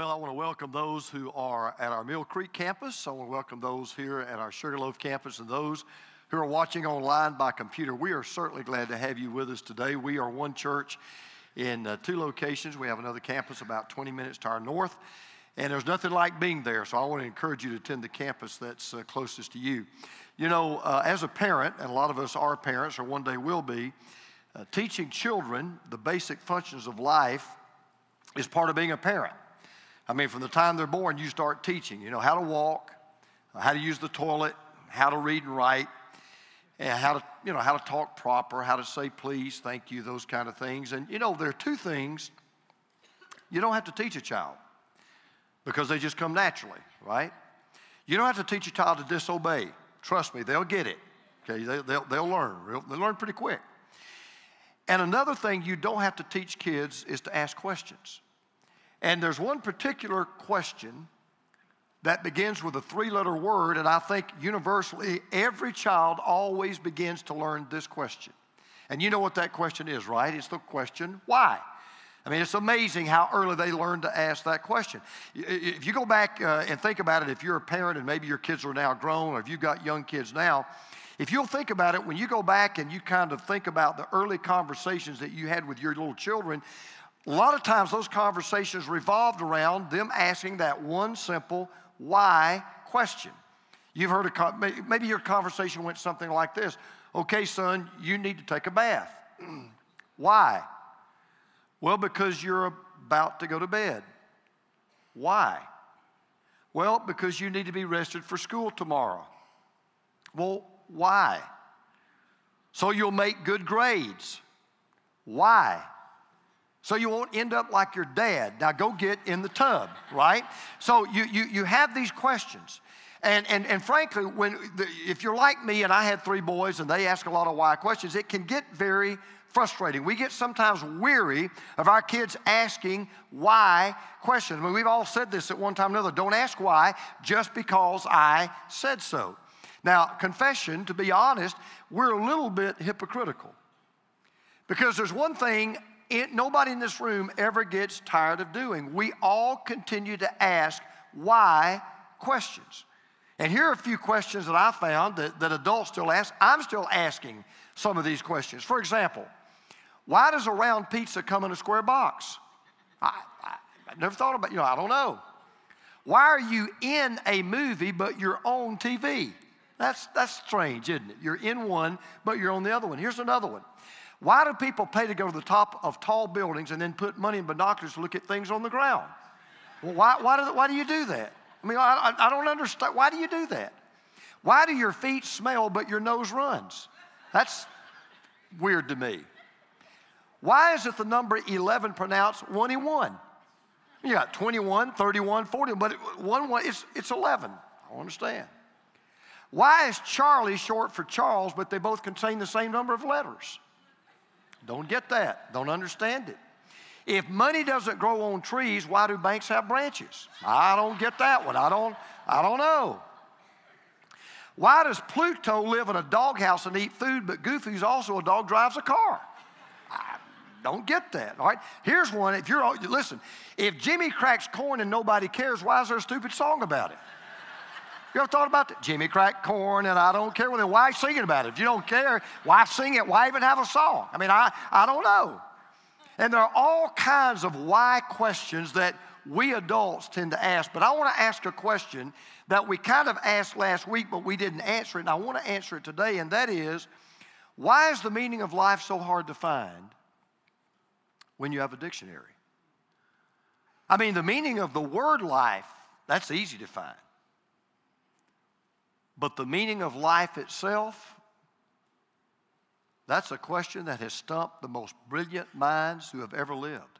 Well, I want to welcome those who are at our Mill Creek campus. I want to welcome those here at our Sugarloaf campus and those who are watching online by computer. We are certainly glad to have you with us today. We are one church in uh, two locations. We have another campus about 20 minutes to our north, and there's nothing like being there. So I want to encourage you to attend the campus that's uh, closest to you. You know, uh, as a parent, and a lot of us are parents or one day will be, uh, teaching children the basic functions of life is part of being a parent. I mean, from the time they're born, you start teaching, you know, how to walk, how to use the toilet, how to read and write, and how to, you know, how to talk proper, how to say please, thank you, those kind of things. And, you know, there are two things you don't have to teach a child because they just come naturally, right? You don't have to teach a child to disobey. Trust me, they'll get it. Okay, they, will they'll learn. They'll learn pretty quick. And another thing you don't have to teach kids is to ask questions. And there's one particular question that begins with a three letter word, and I think universally every child always begins to learn this question. And you know what that question is, right? It's the question, why? I mean, it's amazing how early they learn to ask that question. If you go back uh, and think about it, if you're a parent and maybe your kids are now grown, or if you've got young kids now, if you'll think about it, when you go back and you kind of think about the early conversations that you had with your little children, a lot of times those conversations revolved around them asking that one simple why question. You've heard a, maybe your conversation went something like this Okay, son, you need to take a bath. why? Well, because you're about to go to bed. Why? Well, because you need to be rested for school tomorrow. Well, why? So you'll make good grades. Why? So you won't end up like your dad. Now go get in the tub, right? So you, you, you have these questions. And, and, and frankly, when the, if you're like me and I had three boys and they ask a lot of why questions, it can get very frustrating. We get sometimes weary of our kids asking why questions. I mean, we've all said this at one time or another don't ask why just because I said so. Now, confession, to be honest, we're a little bit hypocritical. Because there's one thing it, nobody in this room ever gets tired of doing. We all continue to ask why questions. And here are a few questions that I found that, that adults still ask. I'm still asking some of these questions. For example, why does a round pizza come in a square box? I, I, I never thought about, you know, I don't know. Why are you in a movie but you're on TV? That's, that's strange, isn't it? You're in one, but you're on the other one. Here's another one. Why do people pay to go to the top of tall buildings and then put money in binoculars to look at things on the ground? Well, why, why, do, why do you do that? I mean, I, I don't understand. Why do you do that? Why do your feet smell but your nose runs? That's weird to me. Why is it the number 11 pronounced 1 and 1? You got 21, 31, 40, but one, one it's, it's 11. I don't understand. Why is Charlie short for Charles, but they both contain the same number of letters? Don't get that. Don't understand it. If money doesn't grow on trees, why do banks have branches? I don't get that one. I don't, I don't know. Why does Pluto live in a doghouse and eat food, but Goofy's also a dog drives a car? I don't get that. All right. Here's one. If you're listen, if Jimmy cracks corn and nobody cares, why is there a stupid song about it? You ever thought about that? Jimmy cracked corn and I don't care. Well, then why singing about it? If you don't care, why sing it? Why even have a song? I mean, I, I don't know. And there are all kinds of why questions that we adults tend to ask. But I want to ask a question that we kind of asked last week, but we didn't answer it. And I want to answer it today, and that is why is the meaning of life so hard to find when you have a dictionary? I mean, the meaning of the word life, that's easy to find. But the meaning of life itself, that's a question that has stumped the most brilliant minds who have ever lived.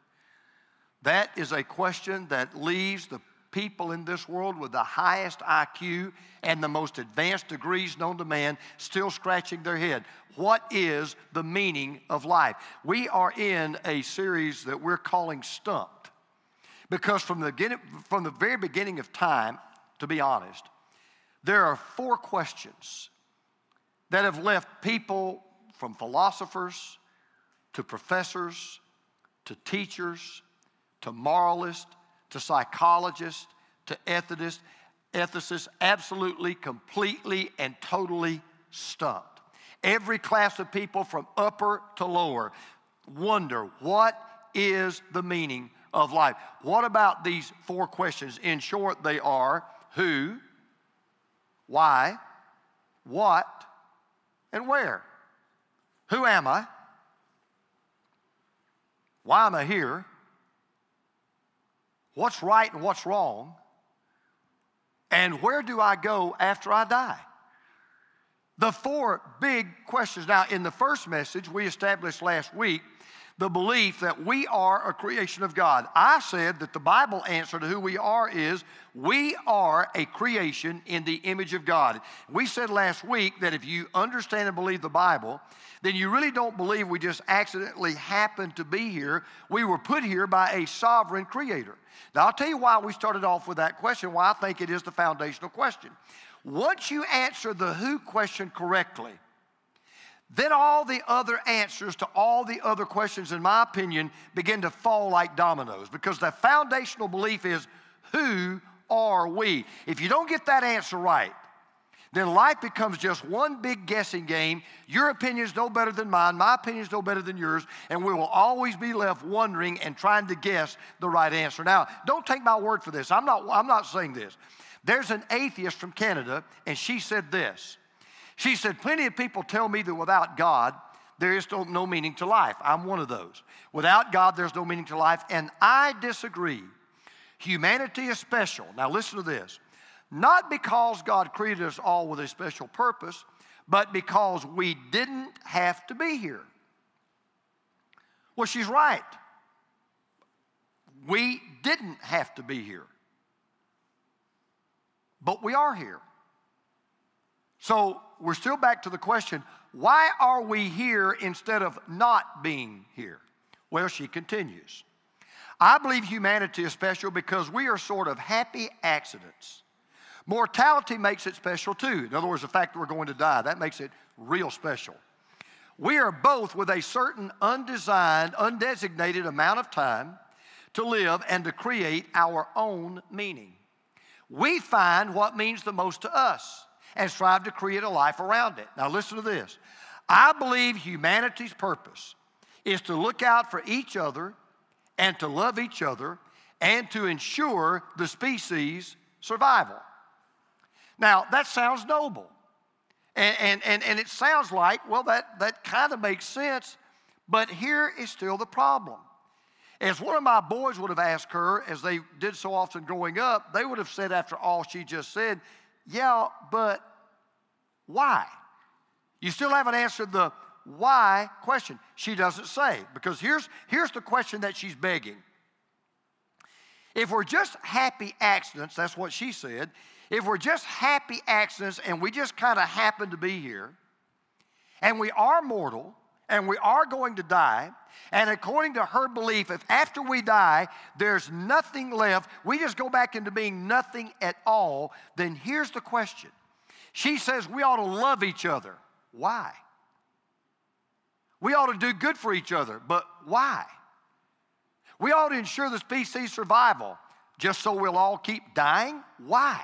That is a question that leaves the people in this world with the highest IQ and the most advanced degrees known to man still scratching their head. What is the meaning of life? We are in a series that we're calling Stumped. Because from the, from the very beginning of time, to be honest, there are four questions that have left people from philosophers to professors to teachers to moralists to psychologists to ethicists, ethicists absolutely, completely, and totally stumped. Every class of people from upper to lower wonder what is the meaning of life? What about these four questions? In short, they are who, why, what, and where. Who am I? Why am I here? What's right and what's wrong? And where do I go after I die? The four big questions. Now, in the first message we established last week, the belief that we are a creation of God. I said that the Bible answer to who we are is we are a creation in the image of God. We said last week that if you understand and believe the Bible, then you really don't believe we just accidentally happened to be here. We were put here by a sovereign creator. Now, I'll tell you why we started off with that question, why I think it is the foundational question. Once you answer the who question correctly, then all the other answers to all the other questions, in my opinion, begin to fall like dominoes because the foundational belief is who are we? If you don't get that answer right, then life becomes just one big guessing game. Your opinion is no better than mine, my opinion is no better than yours, and we will always be left wondering and trying to guess the right answer. Now, don't take my word for this. I'm not, I'm not saying this. There's an atheist from Canada, and she said this she said, Plenty of people tell me that without God, there is no meaning to life. I'm one of those. Without God, there's no meaning to life, and I disagree. Humanity is special. Now, listen to this. Not because God created us all with a special purpose, but because we didn't have to be here. Well, she's right. We didn't have to be here, but we are here. So we're still back to the question why are we here instead of not being here? Well, she continues. I believe humanity is special because we are sort of happy accidents. Mortality makes it special too. In other words, the fact that we're going to die, that makes it real special. We are both with a certain undesigned, undesignated amount of time to live and to create our own meaning. We find what means the most to us and strive to create a life around it. Now, listen to this. I believe humanity's purpose is to look out for each other and to love each other and to ensure the species' survival. Now, that sounds noble. And, and, and, and it sounds like, well, that, that kind of makes sense, but here is still the problem. As one of my boys would have asked her, as they did so often growing up, they would have said after all she just said, yeah, but why? You still haven't answered the why question. She doesn't say, because here's, here's the question that she's begging. If we're just happy accidents, that's what she said, if we're just happy accidents and we just kind of happen to be here, and we are mortal, and we are going to die. And according to her belief, if after we die there's nothing left, we just go back into being nothing at all, then here's the question. She says we ought to love each other. Why? We ought to do good for each other, but why? We ought to ensure the species survival just so we'll all keep dying. Why?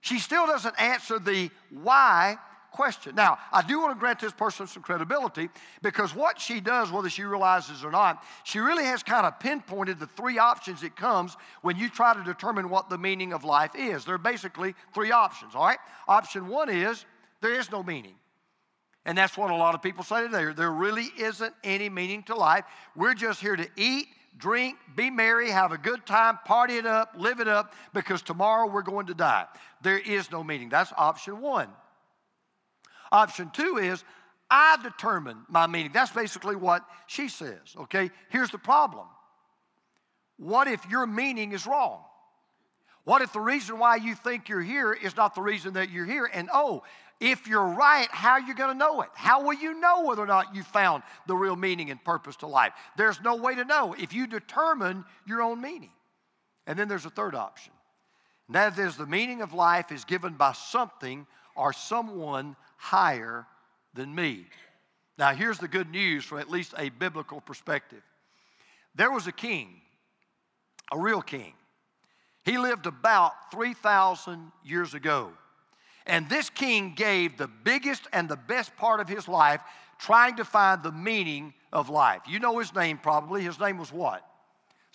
She still doesn't answer the why question. Now, I do want to grant this person some credibility because what she does, whether she realizes or not, she really has kind of pinpointed the three options it comes when you try to determine what the meaning of life is. There are basically three options, all right? Option one is there is no meaning. And that's what a lot of people say today. There really isn't any meaning to life. We're just here to eat, drink, be merry, have a good time, party it up, live it up, because tomorrow we're going to die. There is no meaning. That's option one. Option two is I determine my meaning. That's basically what she says, okay? Here's the problem What if your meaning is wrong? What if the reason why you think you're here is not the reason that you're here? And oh, if you're right, how are you going to know it? How will you know whether or not you found the real meaning and purpose to life? There's no way to know if you determine your own meaning. And then there's a third option. And that is the meaning of life is given by something or someone higher than me. Now, here's the good news from at least a biblical perspective. There was a king, a real king. He lived about 3,000 years ago. And this king gave the biggest and the best part of his life trying to find the meaning of life. You know his name probably. His name was what?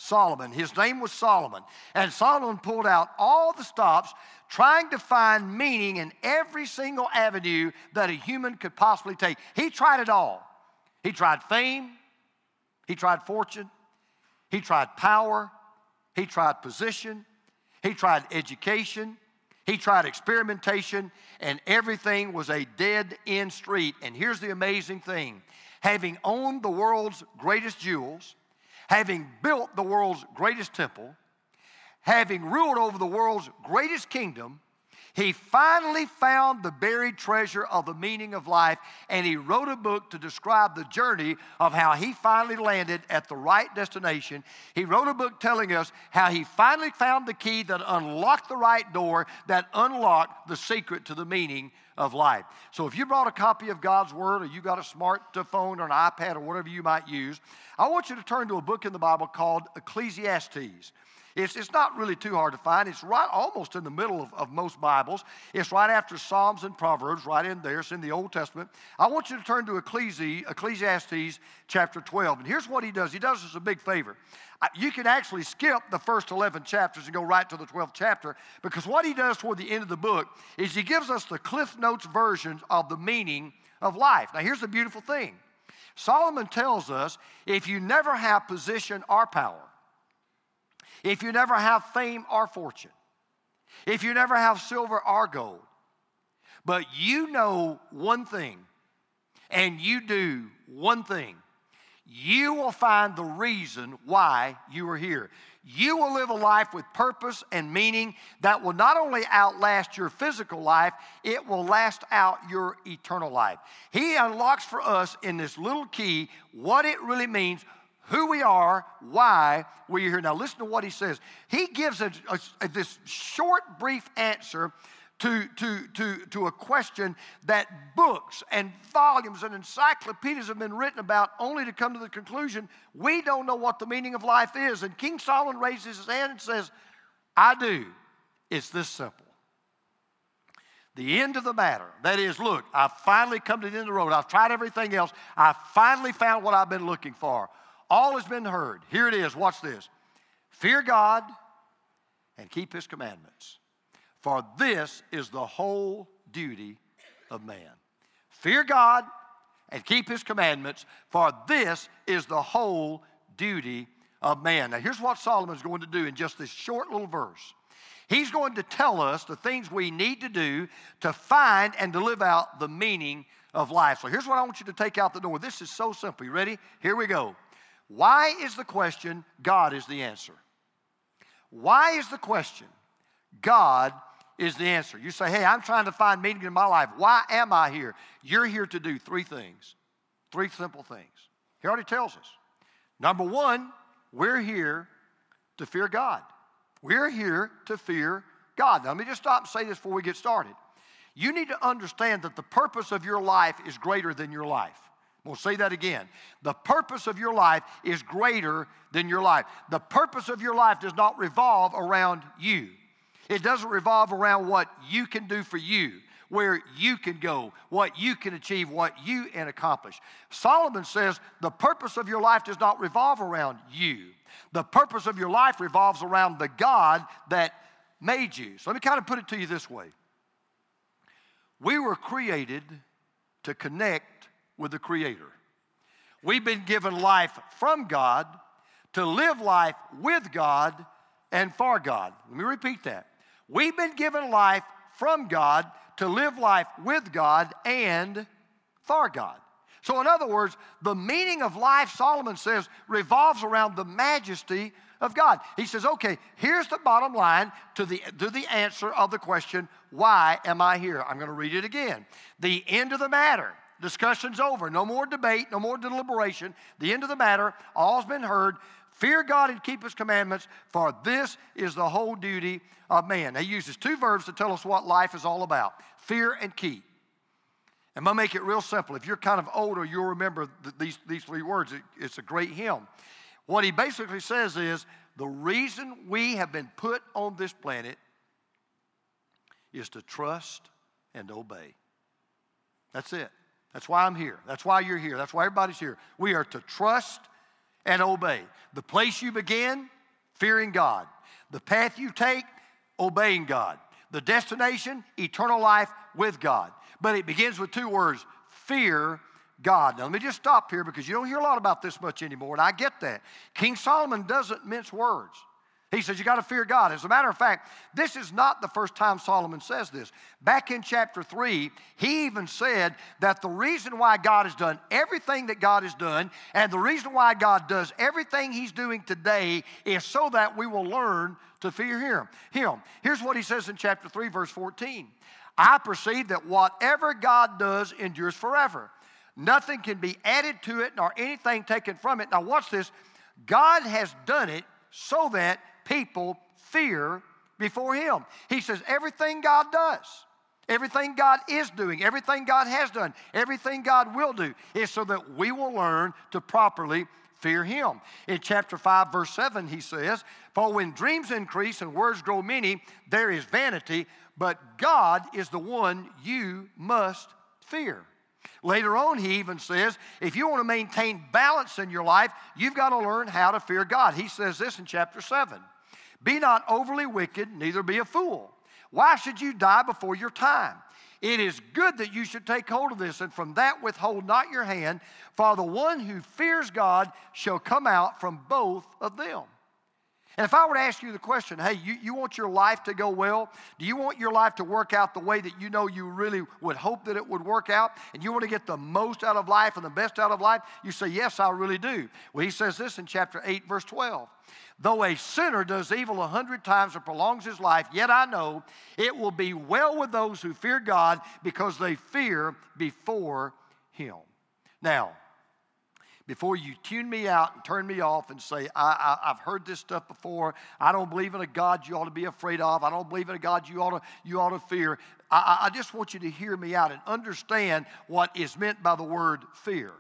Solomon. His name was Solomon. And Solomon pulled out all the stops trying to find meaning in every single avenue that a human could possibly take. He tried it all. He tried fame, he tried fortune, he tried power, he tried position, he tried education, he tried experimentation, and everything was a dead end street. And here's the amazing thing having owned the world's greatest jewels, having built the world's greatest temple, having ruled over the world's greatest kingdom, he finally found the buried treasure of the meaning of life, and he wrote a book to describe the journey of how he finally landed at the right destination. He wrote a book telling us how he finally found the key that unlocked the right door, that unlocked the secret to the meaning of life. So if you brought a copy of God's Word, or you got a smartphone or an iPad or whatever you might use, I want you to turn to a book in the Bible called Ecclesiastes. It's, it's not really too hard to find. It's right almost in the middle of, of most Bibles. It's right after Psalms and Proverbs, right in there. It's in the Old Testament. I want you to turn to Ecclesi, Ecclesiastes chapter 12. And here's what he does he does us a big favor. You can actually skip the first 11 chapters and go right to the 12th chapter because what he does toward the end of the book is he gives us the Cliff Notes versions of the meaning of life. Now, here's the beautiful thing Solomon tells us if you never have position or power, if you never have fame or fortune, if you never have silver or gold, but you know one thing and you do one thing, you will find the reason why you are here. You will live a life with purpose and meaning that will not only outlast your physical life, it will last out your eternal life. He unlocks for us in this little key what it really means who we are, why we're here. Now, listen to what he says. He gives a, a, a, this short, brief answer to, to, to, to a question that books and volumes and encyclopedias have been written about, only to come to the conclusion we don't know what the meaning of life is. And King Solomon raises his hand and says, I do. It's this simple. The end of the matter. That is, look, I've finally come to the end of the road. I've tried everything else. I finally found what I've been looking for. All has been heard. Here it is. Watch this. Fear God and keep his commandments, for this is the whole duty of man. Fear God and keep his commandments, for this is the whole duty of man. Now, here's what Solomon's going to do in just this short little verse. He's going to tell us the things we need to do to find and to live out the meaning of life. So here's what I want you to take out the door. This is so simple. You ready? Here we go. Why is the question? God is the answer. Why is the question? God is the answer. You say, hey, I'm trying to find meaning in my life. Why am I here? You're here to do three things, three simple things. He already tells us. Number one, we're here to fear God. We're here to fear God. Now, let me just stop and say this before we get started. You need to understand that the purpose of your life is greater than your life. We'll say that again. The purpose of your life is greater than your life. The purpose of your life does not revolve around you, it doesn't revolve around what you can do for you, where you can go, what you can achieve, what you can accomplish. Solomon says the purpose of your life does not revolve around you. The purpose of your life revolves around the God that made you. So let me kind of put it to you this way We were created to connect with the Creator. We've been given life from God to live life with God and for God. Let me repeat that. We've been given life from God to live life with God and for God. So, in other words, the meaning of life, Solomon says, revolves around the majesty of God. He says, okay, here's the bottom line to the, to the answer of the question, why am I here? I'm going to read it again. The end of the matter Discussion's over. No more debate, no more deliberation. The end of the matter, all's been heard. Fear God and keep His commandments, for this is the whole duty of man. He uses two verbs to tell us what life is all about fear and keep. I'm going to make it real simple. If you're kind of older, you'll remember these, these three words. It's a great hymn. What he basically says is the reason we have been put on this planet is to trust and obey. That's it. That's why I'm here. That's why you're here. That's why everybody's here. We are to trust and obey. The place you begin, fearing God. The path you take, obeying God. The destination, eternal life with God. But it begins with two words fear God. Now, let me just stop here because you don't hear a lot about this much anymore, and I get that. King Solomon doesn't mince words. He says you got to fear God. As a matter of fact, this is not the first time Solomon says this. Back in chapter 3, he even said that the reason why God has done everything that God has done and the reason why God does everything he's doing today is so that we will learn to fear him. Him. Here's what he says in chapter 3 verse 14. I perceive that whatever God does endures forever. Nothing can be added to it nor anything taken from it. Now watch this. God has done it so that people fear before Him. He says, everything God does, everything God is doing, everything God has done, everything God will do is so that we will learn to properly fear Him. In chapter 5, verse 7, he says, For when dreams increase and words grow many, there is vanity, but God is the one you must fear. Later on, he even says, if you want to maintain balance in your life, you've got to learn how to fear God. He says this in chapter 7. Be not overly wicked, neither be a fool. Why should you die before your time? It is good that you should take hold of this, and from that withhold not your hand, for the one who fears God shall come out from both of them. And if I were to ask you the question, hey, you, you want your life to go well? Do you want your life to work out the way that you know you really would hope that it would work out? And you want to get the most out of life and the best out of life? You say, yes, I really do. Well, he says this in chapter 8, verse 12. Though a sinner does evil a hundred times and prolongs his life, yet I know it will be well with those who fear God because they fear before him. Now, before you tune me out and turn me off and say, I, have heard this stuff before. I don't believe in a God you ought to be afraid of. I don't believe in a God you ought to, you ought to fear. I, I just want you to hear me out and understand what is meant by the word fear.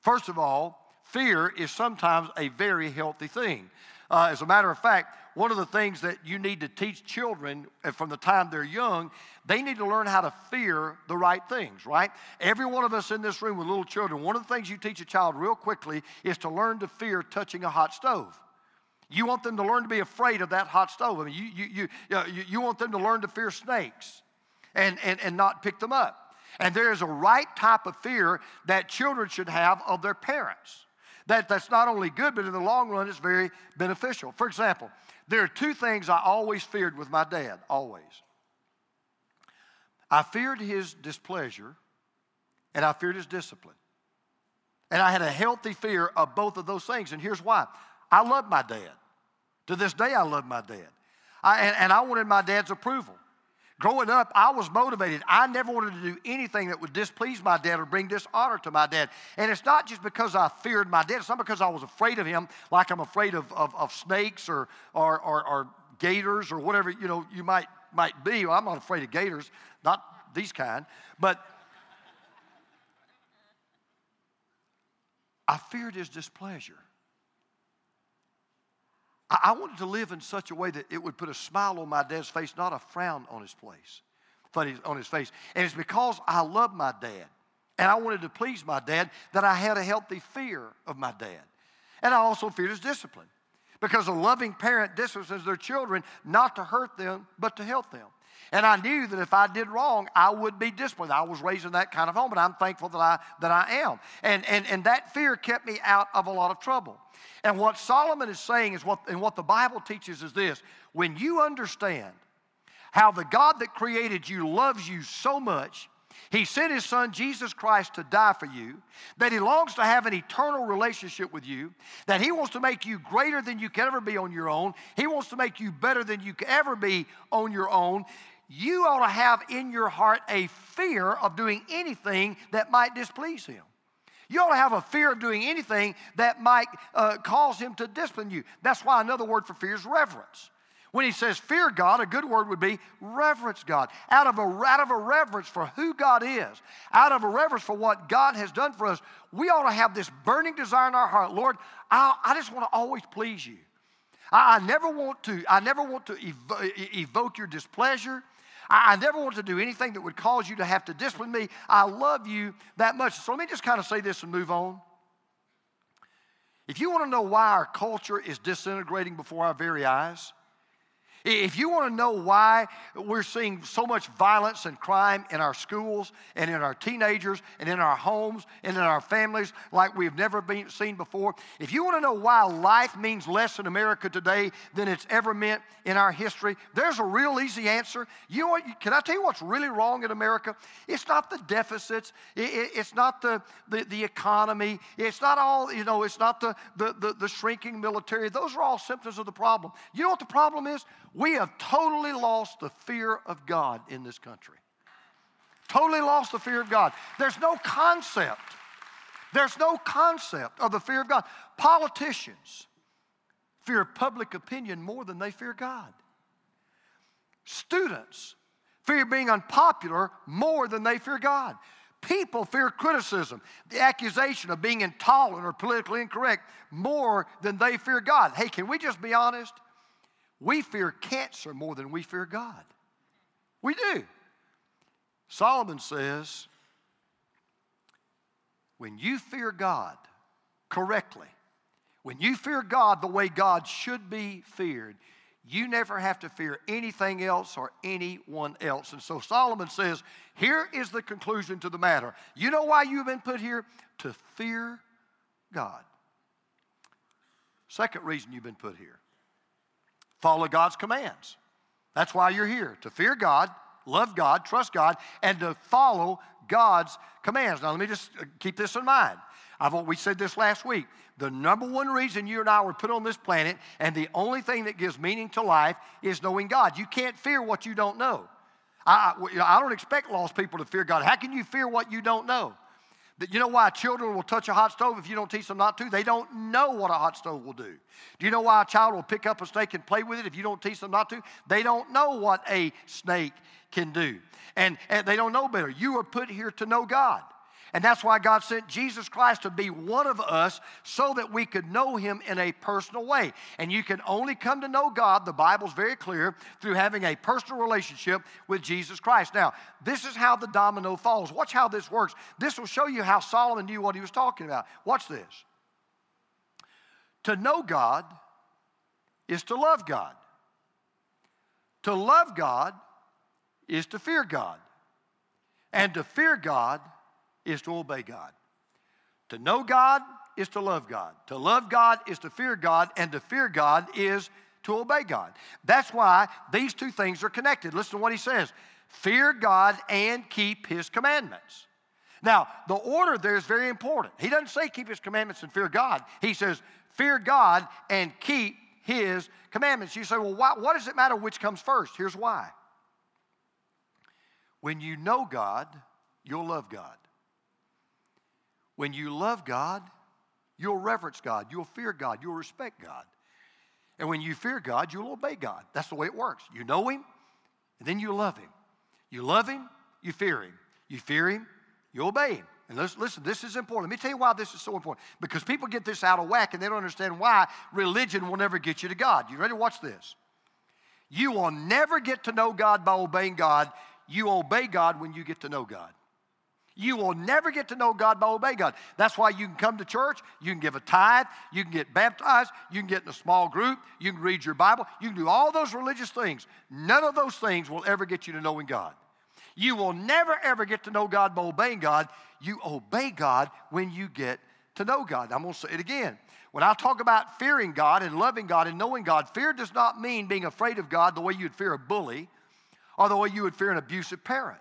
First of all, fear is sometimes a very healthy thing. Uh, as a matter of fact, one of the things that you need to teach children uh, from the time they're young, they need to learn how to fear the right things, right? Every one of us in this room with little children, one of the things you teach a child real quickly is to learn to fear touching a hot stove. You want them to learn to be afraid of that hot stove. I mean, you, you, you, you, you want them to learn to fear snakes and, and, and not pick them up. And there is a right type of fear that children should have of their parents. That, that's not only good, but in the long run, it's very beneficial. For example, there are two things I always feared with my dad, always. I feared his displeasure, and I feared his discipline. And I had a healthy fear of both of those things. And here's why I love my dad. To this day, I love my dad. I, and, and I wanted my dad's approval. Growing up, I was motivated. I never wanted to do anything that would displease my dad or bring dishonor to my dad. And it's not just because I feared my dad, it's not because I was afraid of him, like I'm afraid of, of, of snakes or, or, or, or, gators or whatever you know you might, might be. Well, I'm not afraid of gators, not these kind. But I feared his displeasure. I wanted to live in such a way that it would put a smile on my dad's face, not a frown on his face, funny on his face. And it's because I love my dad and I wanted to please my dad that I had a healthy fear of my dad. And I also feared his discipline because a loving parent disciplines their children not to hurt them, but to help them. And I knew that if I did wrong, I would be disciplined. I was raised in that kind of home, and I'm thankful that I, that I am. And, and, and that fear kept me out of a lot of trouble. And what Solomon is saying is what, and what the Bible teaches is this when you understand how the God that created you loves you so much, he sent his son Jesus Christ to die for you, that he longs to have an eternal relationship with you, that he wants to make you greater than you can ever be on your own, he wants to make you better than you can ever be on your own. You ought to have in your heart a fear of doing anything that might displease him. You ought to have a fear of doing anything that might uh, cause him to discipline you. That's why another word for fear is reverence. When he says fear God, a good word would be reverence God. Out of, a, out of a reverence for who God is, out of a reverence for what God has done for us, we ought to have this burning desire in our heart Lord, I, I just want to always please you. I, I never want to, I never want to evo- evoke your displeasure. I, I never want to do anything that would cause you to have to discipline me. I love you that much. So let me just kind of say this and move on. If you want to know why our culture is disintegrating before our very eyes, if you want to know why we're seeing so much violence and crime in our schools and in our teenagers and in our homes and in our families like we've never been seen before, if you want to know why life means less in America today than it's ever meant in our history, there's a real easy answer. You know? Can I tell you what's really wrong in America? It's not the deficits. It's not the, the, the economy. It's not all, you know, it's not the, the, the, the shrinking military. Those are all symptoms of the problem. You know what the problem is? We have totally lost the fear of God in this country. Totally lost the fear of God. There's no concept. There's no concept of the fear of God. Politicians fear public opinion more than they fear God. Students fear being unpopular more than they fear God. People fear criticism, the accusation of being intolerant or politically incorrect more than they fear God. Hey, can we just be honest? We fear cancer more than we fear God. We do. Solomon says, when you fear God correctly, when you fear God the way God should be feared, you never have to fear anything else or anyone else. And so Solomon says, here is the conclusion to the matter. You know why you've been put here? To fear God. Second reason you've been put here follow God's commands. That's why you're here to fear God, love God, trust God, and to follow God's commands. Now, let me just uh, keep this in mind. I've, we said this last week. The number one reason you and I were put on this planet, and the only thing that gives meaning to life, is knowing God. You can't fear what you don't know. I, I, I don't expect lost people to fear God. How can you fear what you don't know? You know why children will touch a hot stove if you don't teach them not to? They don't know what a hot stove will do. Do you know why a child will pick up a snake and play with it if you don't teach them not to? They don't know what a snake can do. And, and they don't know better. You are put here to know God. And that's why God sent Jesus Christ to be one of us so that we could know Him in a personal way. And you can only come to know God, the Bible's very clear, through having a personal relationship with Jesus Christ. Now, this is how the domino falls. Watch how this works. This will show you how Solomon knew what he was talking about. Watch this. To know God is to love God. To love God is to fear God. And to fear God is to obey God. To know God is to love God. To love God is to fear God, and to fear God is to obey God. That's why these two things are connected. Listen to what he says fear God and keep his commandments. Now, the order there is very important. He doesn't say keep his commandments and fear God, he says fear God and keep his commandments. You say, well, why, what does it matter which comes first? Here's why. When you know God, you'll love God. When you love God, you'll reverence God, you'll fear God, you'll respect God. And when you fear God, you'll obey God. That's the way it works. You know Him, and then you love Him. You love Him, you fear Him. You fear Him, you obey Him. And listen, this is important. Let me tell you why this is so important. Because people get this out of whack and they don't understand why religion will never get you to God. You ready to watch this? You will never get to know God by obeying God. You obey God when you get to know God. You will never get to know God by obeying God. That's why you can come to church, you can give a tithe, you can get baptized, you can get in a small group, you can read your Bible, you can do all those religious things. None of those things will ever get you to knowing God. You will never ever get to know God by obeying God. You obey God when you get to know God. I'm going to say it again. When I talk about fearing God and loving God and knowing God, fear does not mean being afraid of God the way you'd fear a bully or the way you would fear an abusive parent.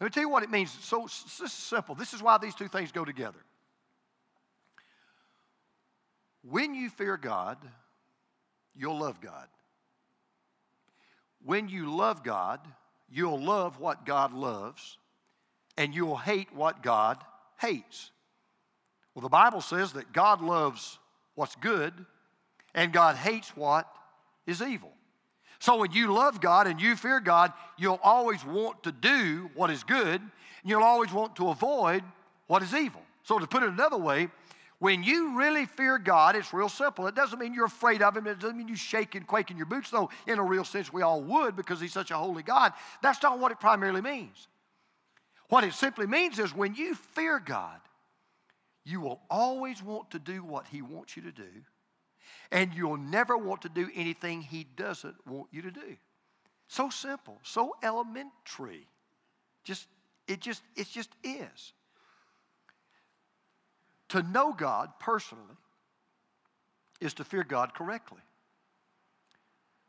Let me tell you what it means. So this is simple. This is why these two things go together. When you fear God, you'll love God. When you love God, you'll love what God loves, and you'll hate what God hates. Well, the Bible says that God loves what's good, and God hates what is evil. So when you love God and you fear God, you'll always want to do what is good, and you'll always want to avoid what is evil. So to put it another way, When you really fear God, it's real simple. It doesn't mean you're afraid of Him. It doesn't mean you shake and quake in your boots, though in a real sense we all would because He's such a holy God. That's not what it primarily means. What it simply means is when you fear God, you will always want to do what He wants you to do, and you'll never want to do anything He doesn't want you to do. So simple, so elementary. Just it just it just is. To know God personally is to fear God correctly.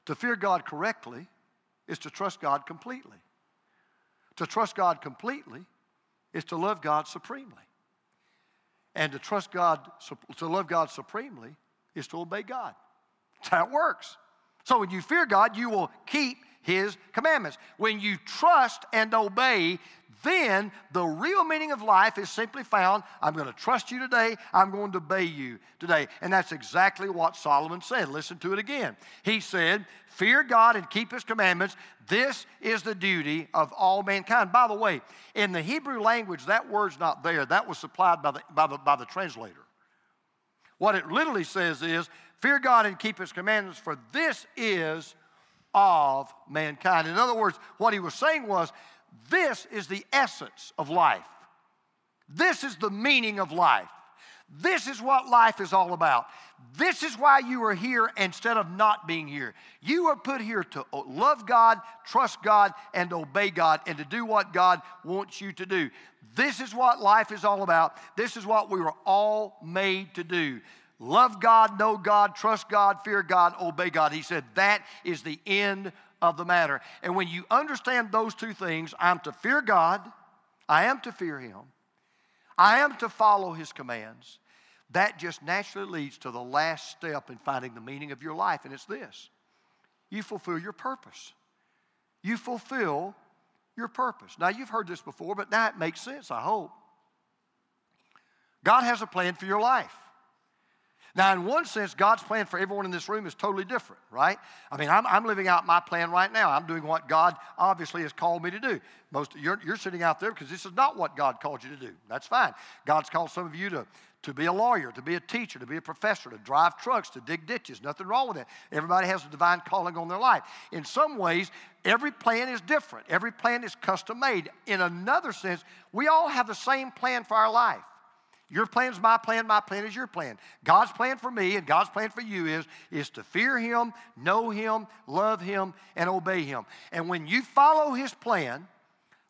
To fear God correctly is to trust God completely. To trust God completely is to love God supremely. And to trust God, to love God supremely is to obey God. That's how it works. So when you fear God, you will keep his commandments. When you trust and obey, then the real meaning of life is simply found I'm going to trust you today, I'm going to obey you today. And that's exactly what Solomon said. Listen to it again. He said, Fear God and keep his commandments. This is the duty of all mankind. By the way, in the Hebrew language, that word's not there. That was supplied by the, by the, by the translator. What it literally says is, Fear God and keep his commandments, for this is of mankind. In other words, what he was saying was this is the essence of life. This is the meaning of life. This is what life is all about. This is why you are here instead of not being here. You are put here to love God, trust God, and obey God, and to do what God wants you to do. This is what life is all about. This is what we were all made to do. Love God, know God, trust God, fear God, obey God. He said that is the end of the matter. And when you understand those two things, I'm to fear God, I am to fear Him, I am to follow His commands. That just naturally leads to the last step in finding the meaning of your life, and it's this you fulfill your purpose. You fulfill your purpose. Now, you've heard this before, but now it makes sense, I hope. God has a plan for your life. Now, in one sense, God's plan for everyone in this room is totally different, right? I mean, I'm, I'm living out my plan right now. I'm doing what God obviously has called me to do. Most you're, you're sitting out there because this is not what God called you to do. That's fine. God's called some of you to, to be a lawyer, to be a teacher, to be a professor, to drive trucks, to dig ditches. Nothing wrong with that. Everybody has a divine calling on their life. In some ways, every plan is different. Every plan is custom made. In another sense, we all have the same plan for our life. Your plan is my plan, my plan is your plan. God's plan for me and God's plan for you is, is to fear Him, know Him, love Him, and obey Him. And when you follow His plan,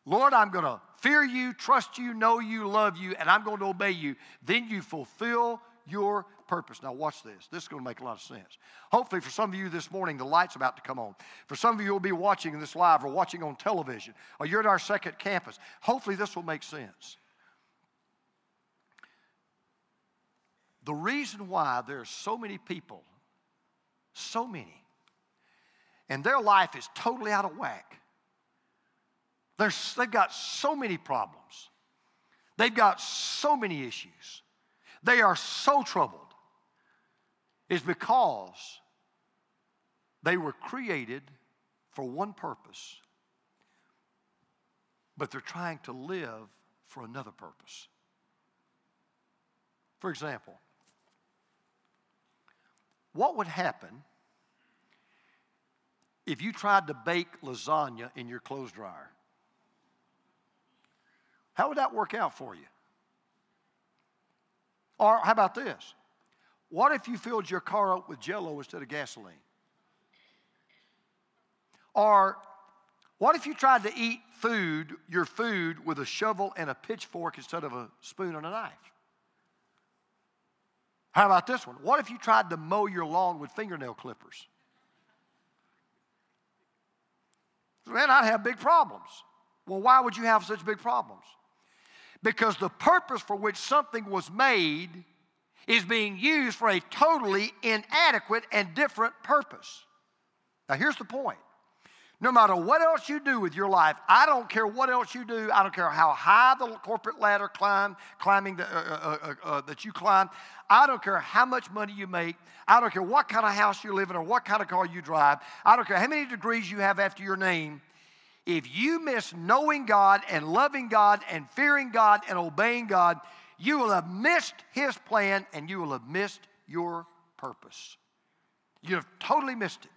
Lord, I'm going to fear you, trust you, know you, love you, and I'm going to obey you, then you fulfill your purpose. Now, watch this. This is going to make a lot of sense. Hopefully, for some of you this morning, the light's about to come on. For some of you will be watching this live or watching on television, or you're at our second campus, hopefully, this will make sense. The reason why there are so many people, so many, and their life is totally out of whack. They've got so many problems. They've got so many issues. They are so troubled. Is because they were created for one purpose, but they're trying to live for another purpose. For example, what would happen if you tried to bake lasagna in your clothes dryer? How would that work out for you? Or how about this? What if you filled your car up with jello instead of gasoline? Or what if you tried to eat food, your food, with a shovel and a pitchfork instead of a spoon and a knife? How about this one? What if you tried to mow your lawn with fingernail clippers? Man, I'd have big problems. Well, why would you have such big problems? Because the purpose for which something was made is being used for a totally inadequate and different purpose. Now, here's the point no matter what else you do with your life, I don't care what else you do. I don't care how high the corporate ladder climb, climbing the, uh, uh, uh, uh, that you climb. I don't care how much money you make. I don't care what kind of house you live in or what kind of car you drive. I don't care how many degrees you have after your name. If you miss knowing God and loving God and fearing God and obeying God, you will have missed his plan and you will have missed your purpose. You have totally missed it.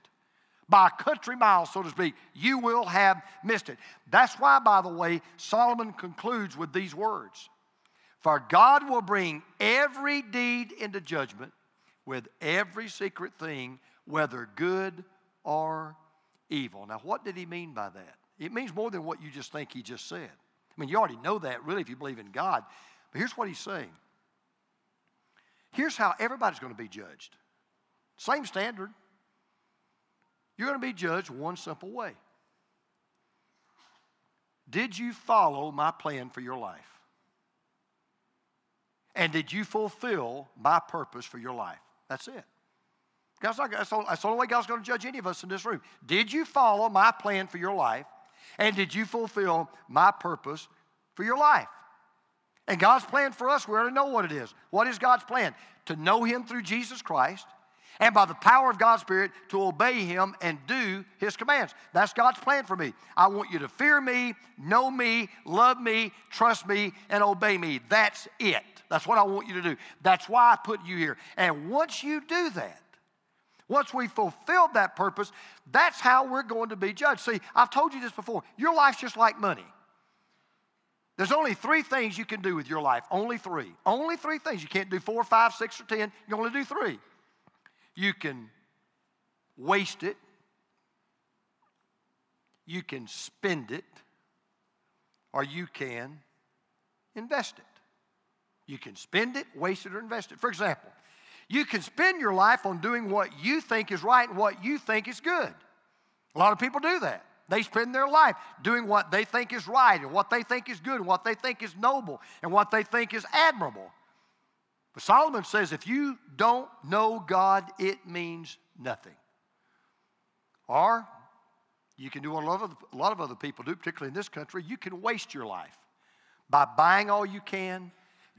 By a country mile, so to speak, you will have missed it. That's why, by the way, Solomon concludes with these words For God will bring every deed into judgment with every secret thing, whether good or evil. Now, what did he mean by that? It means more than what you just think he just said. I mean, you already know that, really, if you believe in God. But here's what he's saying here's how everybody's going to be judged. Same standard. You're going to be judged one simple way. Did you follow my plan for your life? And did you fulfill my purpose for your life? That's it. God's not, that's, the, that's the only way God's going to judge any of us in this room. Did you follow my plan for your life? And did you fulfill my purpose for your life? And God's plan for us, we already know what it is. What is God's plan? To know Him through Jesus Christ and by the power of God's Spirit to obey Him and do His commands. That's God's plan for me. I want you to fear me, know me, love me, trust me, and obey me. That's it. That's what I want you to do. That's why I put you here. And once you do that, once we fulfilled that purpose, that's how we're going to be judged. See, I've told you this before. Your life's just like money. There's only three things you can do with your life. Only three. Only three things. You can't do four, five, six, or ten. You only do three. You can waste it, you can spend it, or you can invest it. You can spend it, waste it, or invest it. For example, you can spend your life on doing what you think is right and what you think is good. A lot of people do that. They spend their life doing what they think is right and what they think is good and what they think is noble and what they think is admirable. But Solomon says if you don't know God, it means nothing. Or you can do what a lot, of, a lot of other people do, particularly in this country. You can waste your life by buying all you can,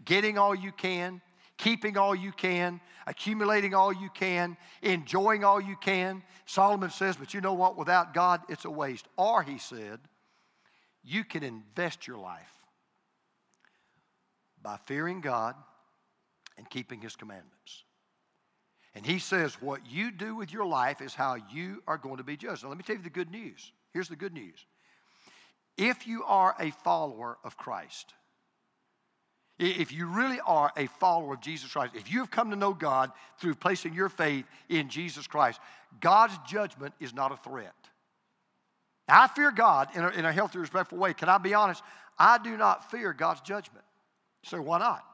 getting all you can, keeping all you can, accumulating all you can, enjoying all you can. Solomon says, but you know what? Without God, it's a waste. Or, he said, you can invest your life by fearing God and keeping His commandments. And He says, what you do with your life is how you are going to be judged. Now, let me tell you the good news. Here's the good news. If you are a follower of Christ, if you really are a follower of Jesus Christ, if you have come to know God through placing your faith in Jesus Christ, God's judgment is not a threat. Now, I fear God in a, in a healthy, respectful way. Can I be honest? I do not fear God's judgment. So, why not?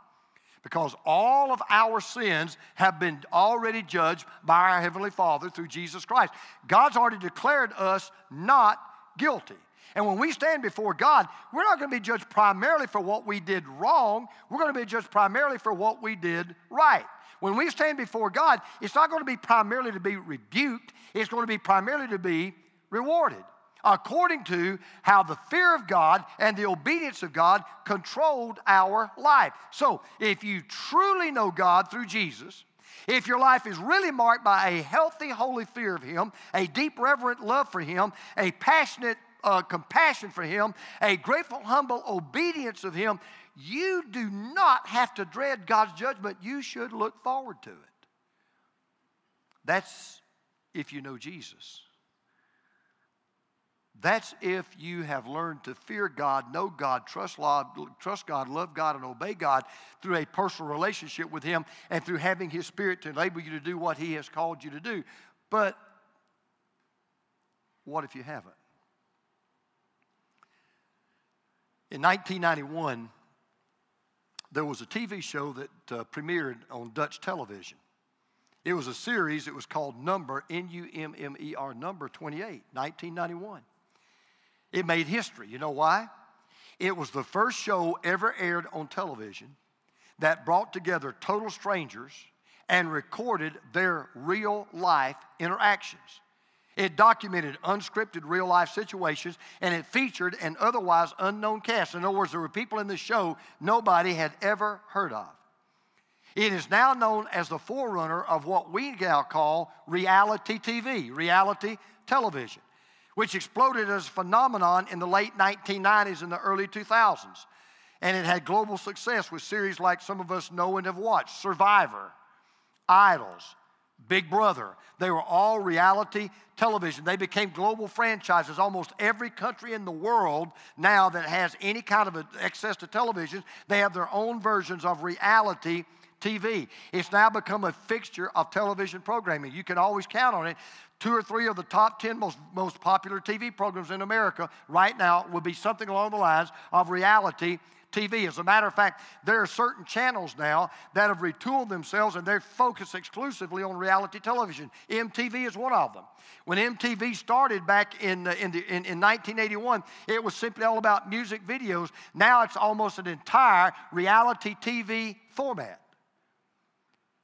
Because all of our sins have been already judged by our Heavenly Father through Jesus Christ. God's already declared us not guilty. And when we stand before God, we're not going to be judged primarily for what we did wrong. We're going to be judged primarily for what we did right. When we stand before God, it's not going to be primarily to be rebuked, it's going to be primarily to be rewarded according to how the fear of God and the obedience of God controlled our life. So, if you truly know God through Jesus, if your life is really marked by a healthy, holy fear of Him, a deep, reverent love for Him, a passionate uh, compassion for Him, a grateful, humble obedience of Him, you do not have to dread God's judgment. You should look forward to it. That's if you know Jesus. That's if you have learned to fear God, know God, trust, God, trust God, love God, and obey God through a personal relationship with Him and through having His Spirit to enable you to do what He has called you to do. But what if you haven't? In 1991, there was a TV show that uh, premiered on Dutch television. It was a series, it was called Number, N U M M E R, Number 28, 1991. It made history. You know why? It was the first show ever aired on television that brought together total strangers and recorded their real life interactions. It documented unscripted real life situations and it featured an otherwise unknown cast. In other words, there were people in the show nobody had ever heard of. It is now known as the forerunner of what we now call reality TV, reality television, which exploded as a phenomenon in the late 1990s and the early 2000s. And it had global success with series like some of us know and have watched Survivor, Idols, Big Brother. They were all reality television. They became global franchises. Almost every country in the world now that has any kind of access to television, they have their own versions of reality TV. It's now become a fixture of television programming. You can always count on it. Two or three of the top 10 most, most popular TV programs in America right now would be something along the lines of reality TV. As a matter of fact, there are certain channels now that have retooled themselves and they're focused exclusively on reality television. MTV is one of them. When MTV started back in, in, the, in, in 1981, it was simply all about music videos. Now it's almost an entire reality TV format.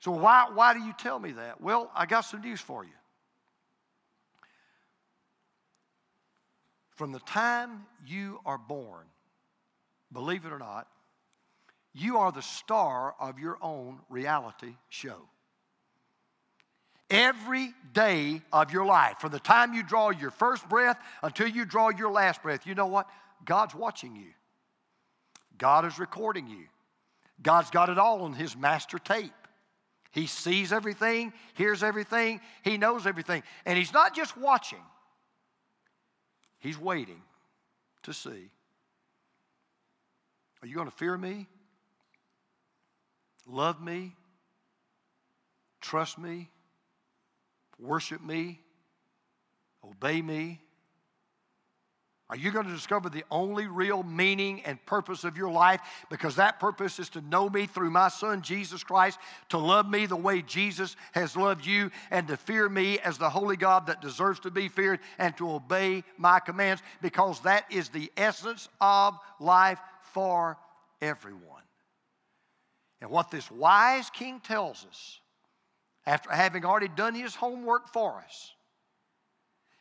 So, why, why do you tell me that? Well, I got some news for you. From the time you are born, believe it or not, you are the star of your own reality show. Every day of your life, from the time you draw your first breath until you draw your last breath, you know what? God's watching you. God is recording you. God's got it all on His master tape. He sees everything, hears everything, He knows everything. And He's not just watching, He's waiting to see are you going to fear me? Love me? Trust me? Worship me? Obey me? Are you going to discover the only real meaning and purpose of your life? Because that purpose is to know me through my Son, Jesus Christ, to love me the way Jesus has loved you, and to fear me as the holy God that deserves to be feared, and to obey my commands, because that is the essence of life for everyone. And what this wise king tells us, after having already done his homework for us,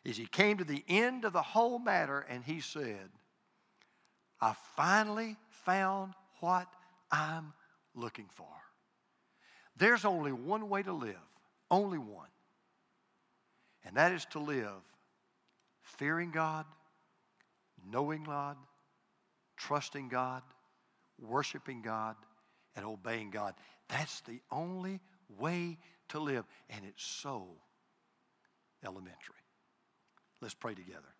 is he came to the end of the whole matter and he said, I finally found what I'm looking for. There's only one way to live, only one. And that is to live fearing God, knowing God, trusting God, worshiping God, and obeying God. That's the only way to live, and it's so elementary. Let's pray together.